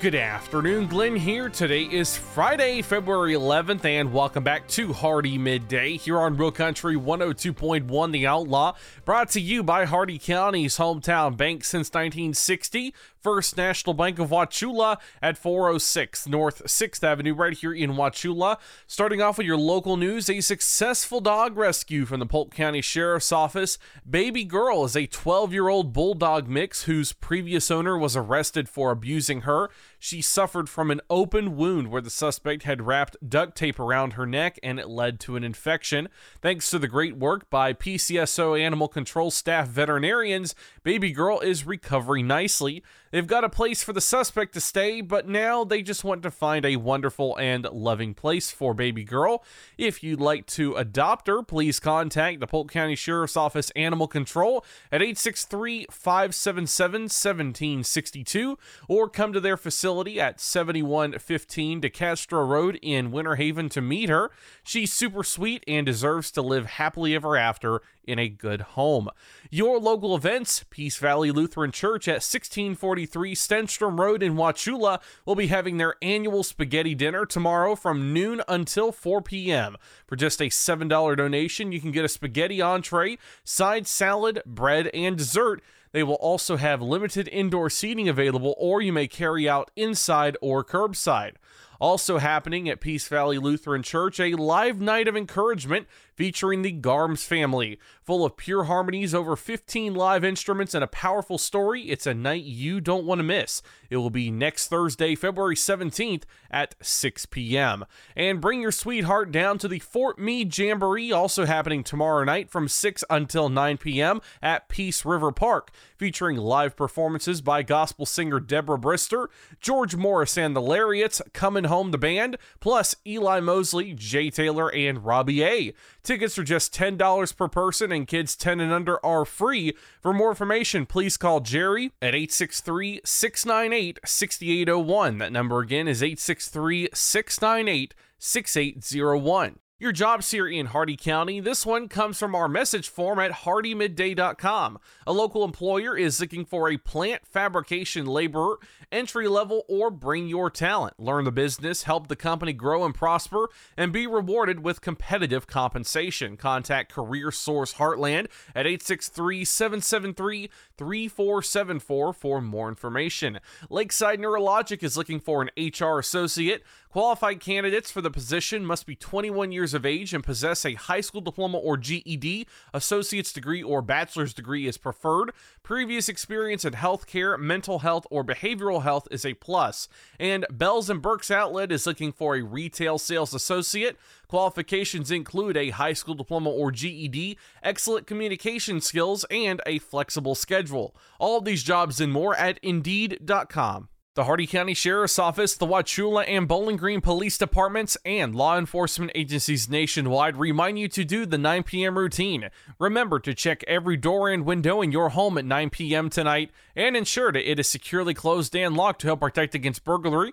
Good afternoon, Glenn here. Today is Friday, February 11th, and welcome back to Hardee Midday here on Real Country 102.1 The Outlaw, brought to you by Hardee County's hometown bank since 1960, First National Bank of Wauchula at 406 North 6th Avenue, right here in Wauchula. Starting off with your local news, a successful dog rescue from the Polk County Sheriff's Office. Baby Girl is a 12 year old bulldog mix whose previous owner was arrested for abusing her. She suffered from an open wound where the suspect had wrapped duct tape around her neck and it led to an infection. Thanks to the great work by PCSO animal control staff veterinarians, Baby Girl is recovering nicely. They've got a place for the suspect to stay, but now they just want to find a wonderful and loving place for baby girl. If you'd like to adopt her, please contact the Polk County Sheriff's Office Animal Control at 863 577 1762 or come to their facility at 7115 DeCastro Road in Winter Haven to meet her. She's super sweet and deserves to live happily ever after in a good home. Your local events Peace Valley Lutheran Church at 1643 Stenstrom Road in Wauchula will be having their annual spaghetti dinner tomorrow from noon until 4 p.m. For just a $7 donation, you can get a spaghetti entree, side salad, bread, and dessert. They will also have limited indoor seating available, or you may carry out inside or curbside. Also happening at Peace Valley Lutheran Church, a live night of encouragement featuring the Garms family. Full of pure harmonies, over 15 live instruments, and a powerful story, it's a night you don't want to miss. It will be next Thursday, February 17th at 6 p.m. And bring your sweetheart down to the Fort Meade Jamboree, also happening tomorrow night from 6 until 9 p.m. at Peace River Park, featuring live performances by gospel singer Deborah Brister, George Morris and the Lariats, Coming Home the Band, plus Eli Mosley, Jay Taylor, and Robbie A. Tickets are just $10 per person, and kids 10 and under are free. For more information, please call Jerry at 863 698 6801. That number again is 863 698 6801. Your jobs here in Hardee County. This one comes from our message form at hardeemidday.com. A local employer is looking for a plant fabrication laborer, entry level, or bring your talent. Learn the business, help the company grow and prosper, and be rewarded with competitive compensation. Contact Career Source Heartland at 863 773 3474 for more information. Lakeside Neurologic is looking for an HR associate. Qualified candidates for the position must be 21 years of age and possess a high school diploma or GED, associate's degree, or bachelor's degree is preferred. Previous experience in healthcare, mental health, or behavioral health is a plus. And Bealls and Burkes Outlet is looking for a retail sales associate. Qualifications include a high school diploma or GED, excellent communication skills, and a flexible schedule. All of these jobs and more at Indeed.com. The Hardee County Sheriff's Office, the Wauchula and Bowling Green Police Departments, and law enforcement agencies nationwide remind you to do the 9 p.m. routine. Remember to check every door and window in your home at 9 p.m. tonight and ensure that it is securely closed and locked to help protect against burglary.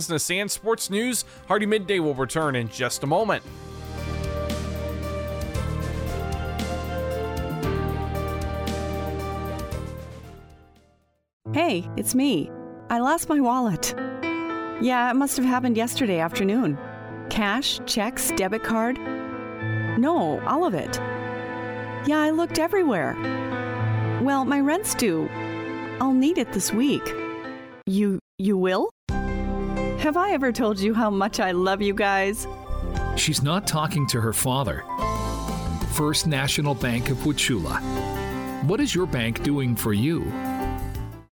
business and sports news. Hardee Midday will return in just a moment. Hey, it's me. I lost my wallet. Yeah, it must have happened yesterday afternoon. Cash, checks, debit card. No, all of it. Yeah, I looked everywhere. Well, my rent's due. I'll need it this week. You you will? Have I ever told you how much I love you guys? She's not talking to her father. First National Bank of Wauchula. What is your bank doing for you?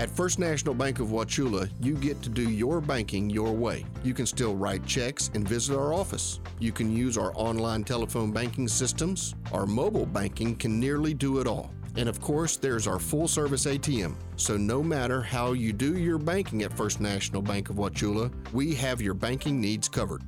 At First National Bank of Wauchula, you get to do your banking your way. You can still write checks and visit our office. You can use our online telephone banking systems. Our mobile banking can nearly do it all. And of course, there's our full service ATM. So no matter how you do your banking at First National Bank of Wauchula, we have your banking needs covered.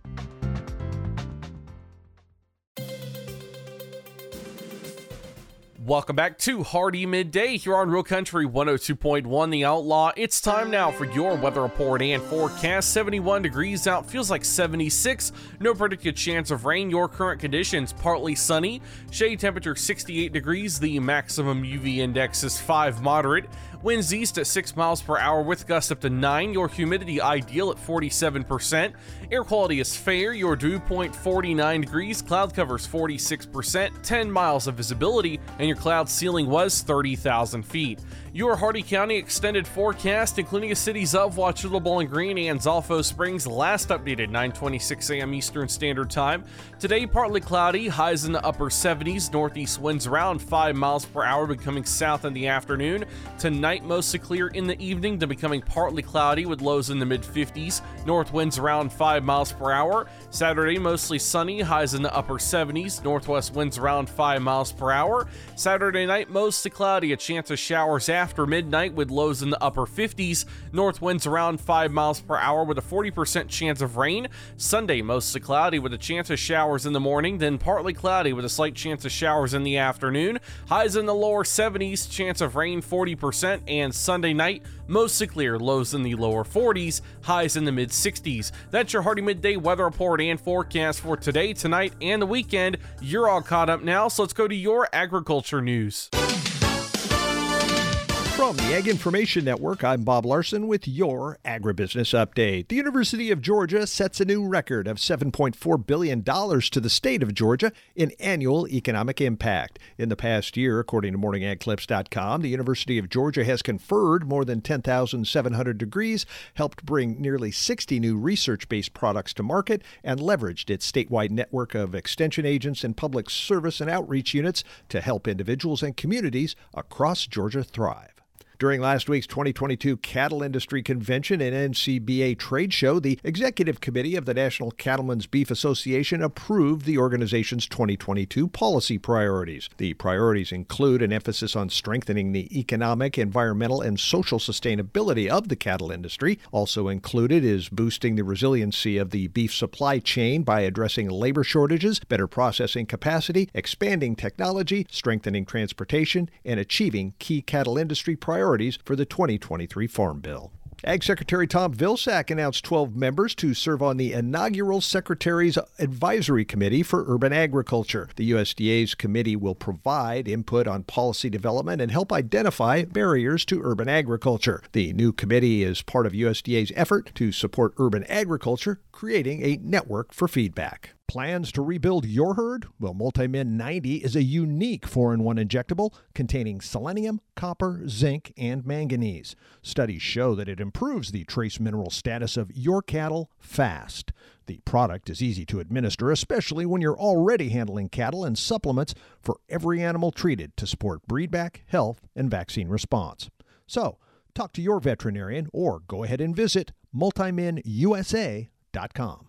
Welcome back to Hardee Midday here on Real Country 102.1 The Outlaw. It's time now for your weather report and forecast. 71 degrees out, feels like 76. No predicted chance of rain. Your current conditions partly sunny. Shade temperature 68 degrees. The maximum UV index is 5 moderate. Winds east at 6 miles per hour with gusts up to 9. Your humidity ideal at 47%. Air quality is fair. Your dew point 49 degrees. Cloud covers 46%. 10 miles of visibility. And your cloud ceiling was 30,000 feet. Your Hardee County extended forecast, including the cities of Wauchula, Bowling Green, and Zolfo Springs, last updated 9:26 a.m. Eastern Standard Time. Today, partly cloudy, highs in the upper 70s, northeast winds around 5 miles per hour, becoming south in the afternoon. Tonight, mostly clear in the evening, then becoming partly cloudy with lows in the mid 50s, north winds around 5 miles per hour. Saturday, mostly sunny, highs in the upper 70s, northwest winds around 5 miles per hour. Saturday night, mostly cloudy, a chance of showers after midnight with lows in the upper 50s, north winds around 5 miles per hour with a 40% chance of rain. Sunday, mostly cloudy with a chance of showers in the morning, then partly cloudy with a slight chance of showers in the afternoon. Highs in the lower 70s, chance of rain 40%, and Sunday night, mostly clear, lows in the lower 40s, highs in the mid 60s. That's your Hardee Midday weather report and forecast for today, tonight, and the weekend. You're all caught up now, so let's go to your agriculture news. From the Ag Information Network, I'm Bob Larson with your Agribusiness Update. The University of Georgia sets a new record of $7.4 billion to the state of Georgia in annual economic impact. In the past year, according to MorningAgClips.com, the University of Georgia has conferred more than 10,700 degrees, helped bring nearly 60 new research based products to market, and leveraged its statewide network of extension agents and public service and outreach units to help individuals and communities across Georgia thrive. During last week's 2022 Cattle Industry Convention and NCBA trade show, the Executive Committee of the National Cattlemen's Beef Association approved the organization's 2022 policy priorities. The priorities include an emphasis on strengthening the economic, environmental, and social sustainability of the cattle industry. Also included is boosting the resiliency of the beef supply chain by addressing labor shortages, better processing capacity, expanding technology, strengthening transportation, and achieving key cattle industry priorities for the 2023 Farm Bill. Ag Secretary Tom Vilsack announced 12 members to serve on the inaugural Secretary's Advisory Committee for Urban Agriculture. The USDA's committee will provide input on policy development and help identify barriers to urban agriculture. The new committee is part of USDA's effort to support urban agriculture, creating a network for feedback. Plans to rebuild your herd? Well, Multimin 90 is a unique 4 in 1 injectable containing selenium, copper, zinc, and manganese. Studies show that it improves the trace mineral status of your cattle fast. The product is easy to administer, especially when you're already handling cattle and supplements for every animal treated to support breedback, health, and vaccine response. So, talk to your veterinarian or go ahead and visit multiminusa.com.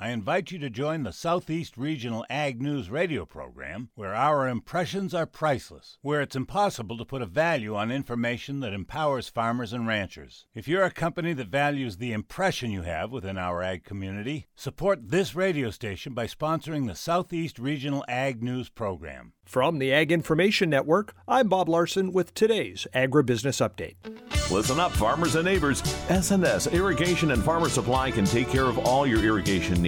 I invite you to join the Southeast Regional Ag News radio program, where our impressions are priceless, where it's impossible to put a value on information that empowers farmers and ranchers. If you're a company that values the impression you have within our ag community, support this radio station by sponsoring the Southeast Regional Ag News program. From the Ag Information Network, I'm Bob Larson with today's Agribusiness Update. Listen up, farmers and neighbors. SNS Irrigation and Farmer Supply can take care of all your irrigation needs,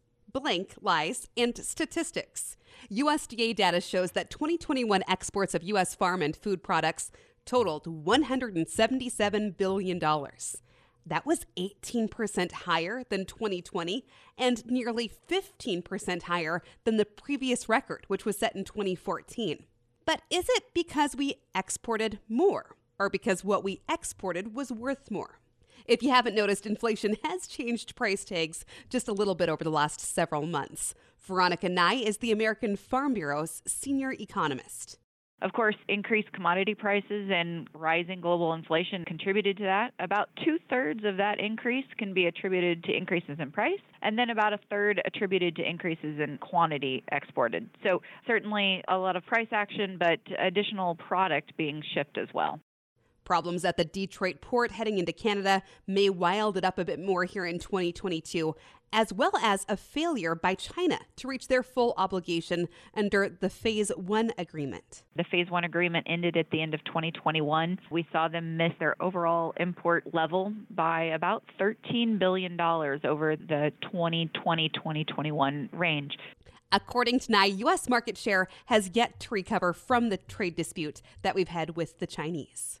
blank lies, and statistics. USDA data shows that 2021 exports of U.S. farm and food products totaled $177 billion. That was 18% higher than 2020 and nearly 15% higher than the previous record, which was set in 2014. But is it because we exported more or because what we exported was worth more? If you haven't noticed, inflation has changed price tags just a little bit over the last several months. Veronica Nigh is the American Farm Bureau's senior economist. Of course, increased commodity prices and rising global inflation contributed to that. About two thirds of that increase can be attributed to increases in price, and then about a third attributed to increases in quantity exported. So, certainly a lot of price action, but additional product being shipped as well. Problems at the Detroit port heading into Canada may wild it up a bit more here in 2022, as well as a failure by China to reach their full obligation under the Phase 1 agreement. The Phase 1 agreement ended at the end of 2021. We saw them miss their overall import level by about $13 billion over the 2020 2021 range. According to Nigh, U.S. market share has yet to recover from the trade dispute that we've had with the Chinese.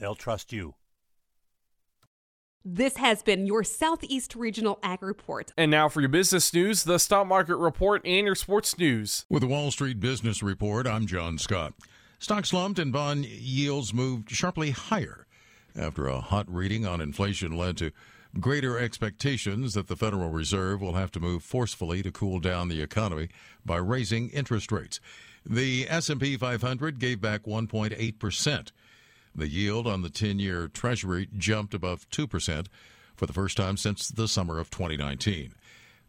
they'll trust you. This has been your Southeast Regional Ag Report. And now for your business news, the stock market report, and your sports news. With the Wall Street Business Report, I'm John Scott. Stock slumped and bond yields moved sharply higher after a hot reading on inflation led to greater expectations that the Federal Reserve will have to move forcefully to cool down the economy by raising interest rates. The S&P 500 gave back 1.8 percent the yield on the 10 year Treasury jumped above 2% for the first time since the summer of 2019.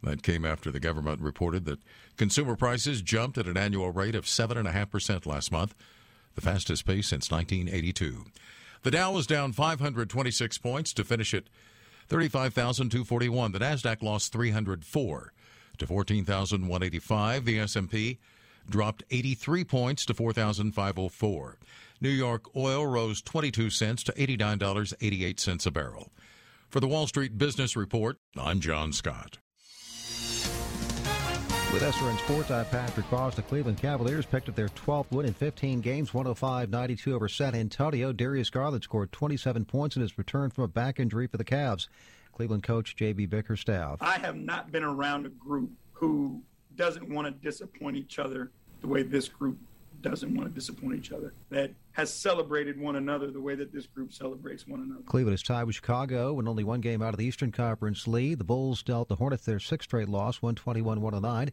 That came after the government reported that consumer prices jumped at an annual rate of 7.5% last month, the fastest pace since 1982. The Dow was down 526 points to finish at 35,241. The Nasdaq lost 304 to 14,185. The S&P dropped 83 points to 4,504. New York oil rose 22 cents to $89.88 a barrel. For the Wall Street Business Report, I'm John Scott. With SRN Sports, I'm Patrick Cross. The Cleveland Cavaliers picked up their 12th win in 15 games, 105-92 over San Antonio. Darius Garland scored 27 points in his return from a back injury for the Cavs. Cleveland coach J.B. Bickerstaff. I have not been around a group who doesn't want to disappoint each other the way this group doesn't want to disappoint each other, that has celebrated one another the way that this group celebrates one another. Cleveland is tied with Chicago and only one game out of the Eastern Conference lead. The Bulls dealt the Hornets their sixth straight loss, 121 109.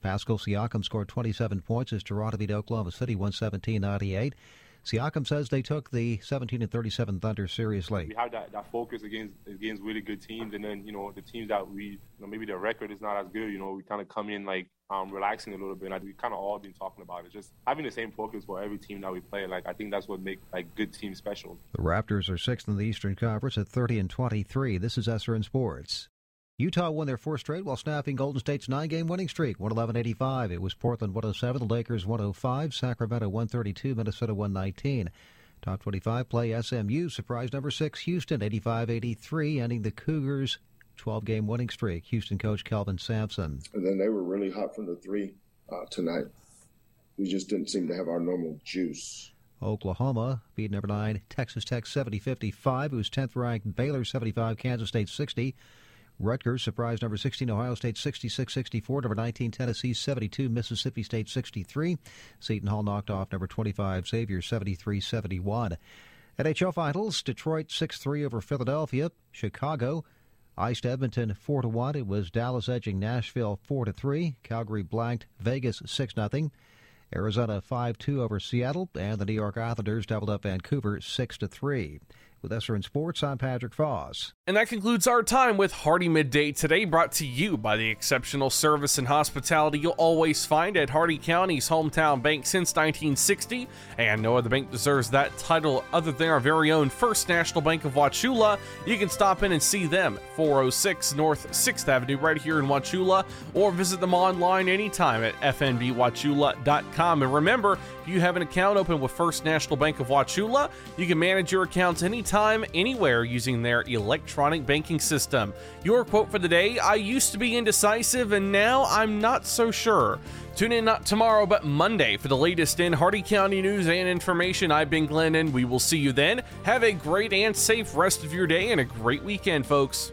Pascal Siakam scored 27 points as Toronto beat Oklahoma City 117-98. Siakam says they took the 17 and 37 Thunder seriously. We have that, that focus against against really good teams, and then you know the teams that we you know maybe their record is not as good. You know we kind of come in like um, relaxing a little bit. And we kind of all been talking about it, just having the same focus for every team that we play. Like I think that's what makes like good teams special. The Raptors are sixth in the Eastern Conference at 30 and 23. This is SRN Sports. Utah won their fourth straight while snapping Golden State's nine-game winning streak, 111-85. It was Portland 107, the Lakers 105, Sacramento 132, Minnesota 119. Top 25 play SMU surprise number six Houston 85-83, ending the Cougars' 12-game winning streak. Houston coach Kelvin Sampson. And then they were really hot from the three uh, tonight. We just didn't seem to have our normal juice. Oklahoma beat number nine Texas Tech 70-55. It was 10th ranked Baylor 75, Kansas State 60. Rutgers surprised number 16 Ohio State 66-64, number 19 Tennessee 72, Mississippi State 63. Seton Hall knocked off number 25 Xavier 73-71. NHL Finals, Detroit 6-3 over Philadelphia. Chicago iced Edmonton 4-1. It was Dallas edging Nashville 4-3. Calgary blanked Vegas 6-0. Arizona 5-2 over Seattle, and the New York Islanders doubled up Vancouver 6-3. With SRN Sports, I'm Patrick Foss. And that concludes our time with Hardee Midday today, brought to you by the exceptional service and hospitality you'll always find at Hardee County's hometown bank since 1960. And no other bank deserves that title other than our very own First National Bank of Wauchula. You can stop in and see them 406 North 6th Avenue right here in Wauchula, or visit them online anytime at fnbwauchula.com. And remember, if you have an account open with First National Bank of Wauchula, you can manage your accounts anytime, anywhere using their electronic banking system. Your quote for the day I used to be indecisive, and now I'm not so sure. Tune in not tomorrow, but Monday for the latest in Hardee County news and information. I've been Glenn, and we will see you then. Have a great and safe rest of your day and a great weekend, folks.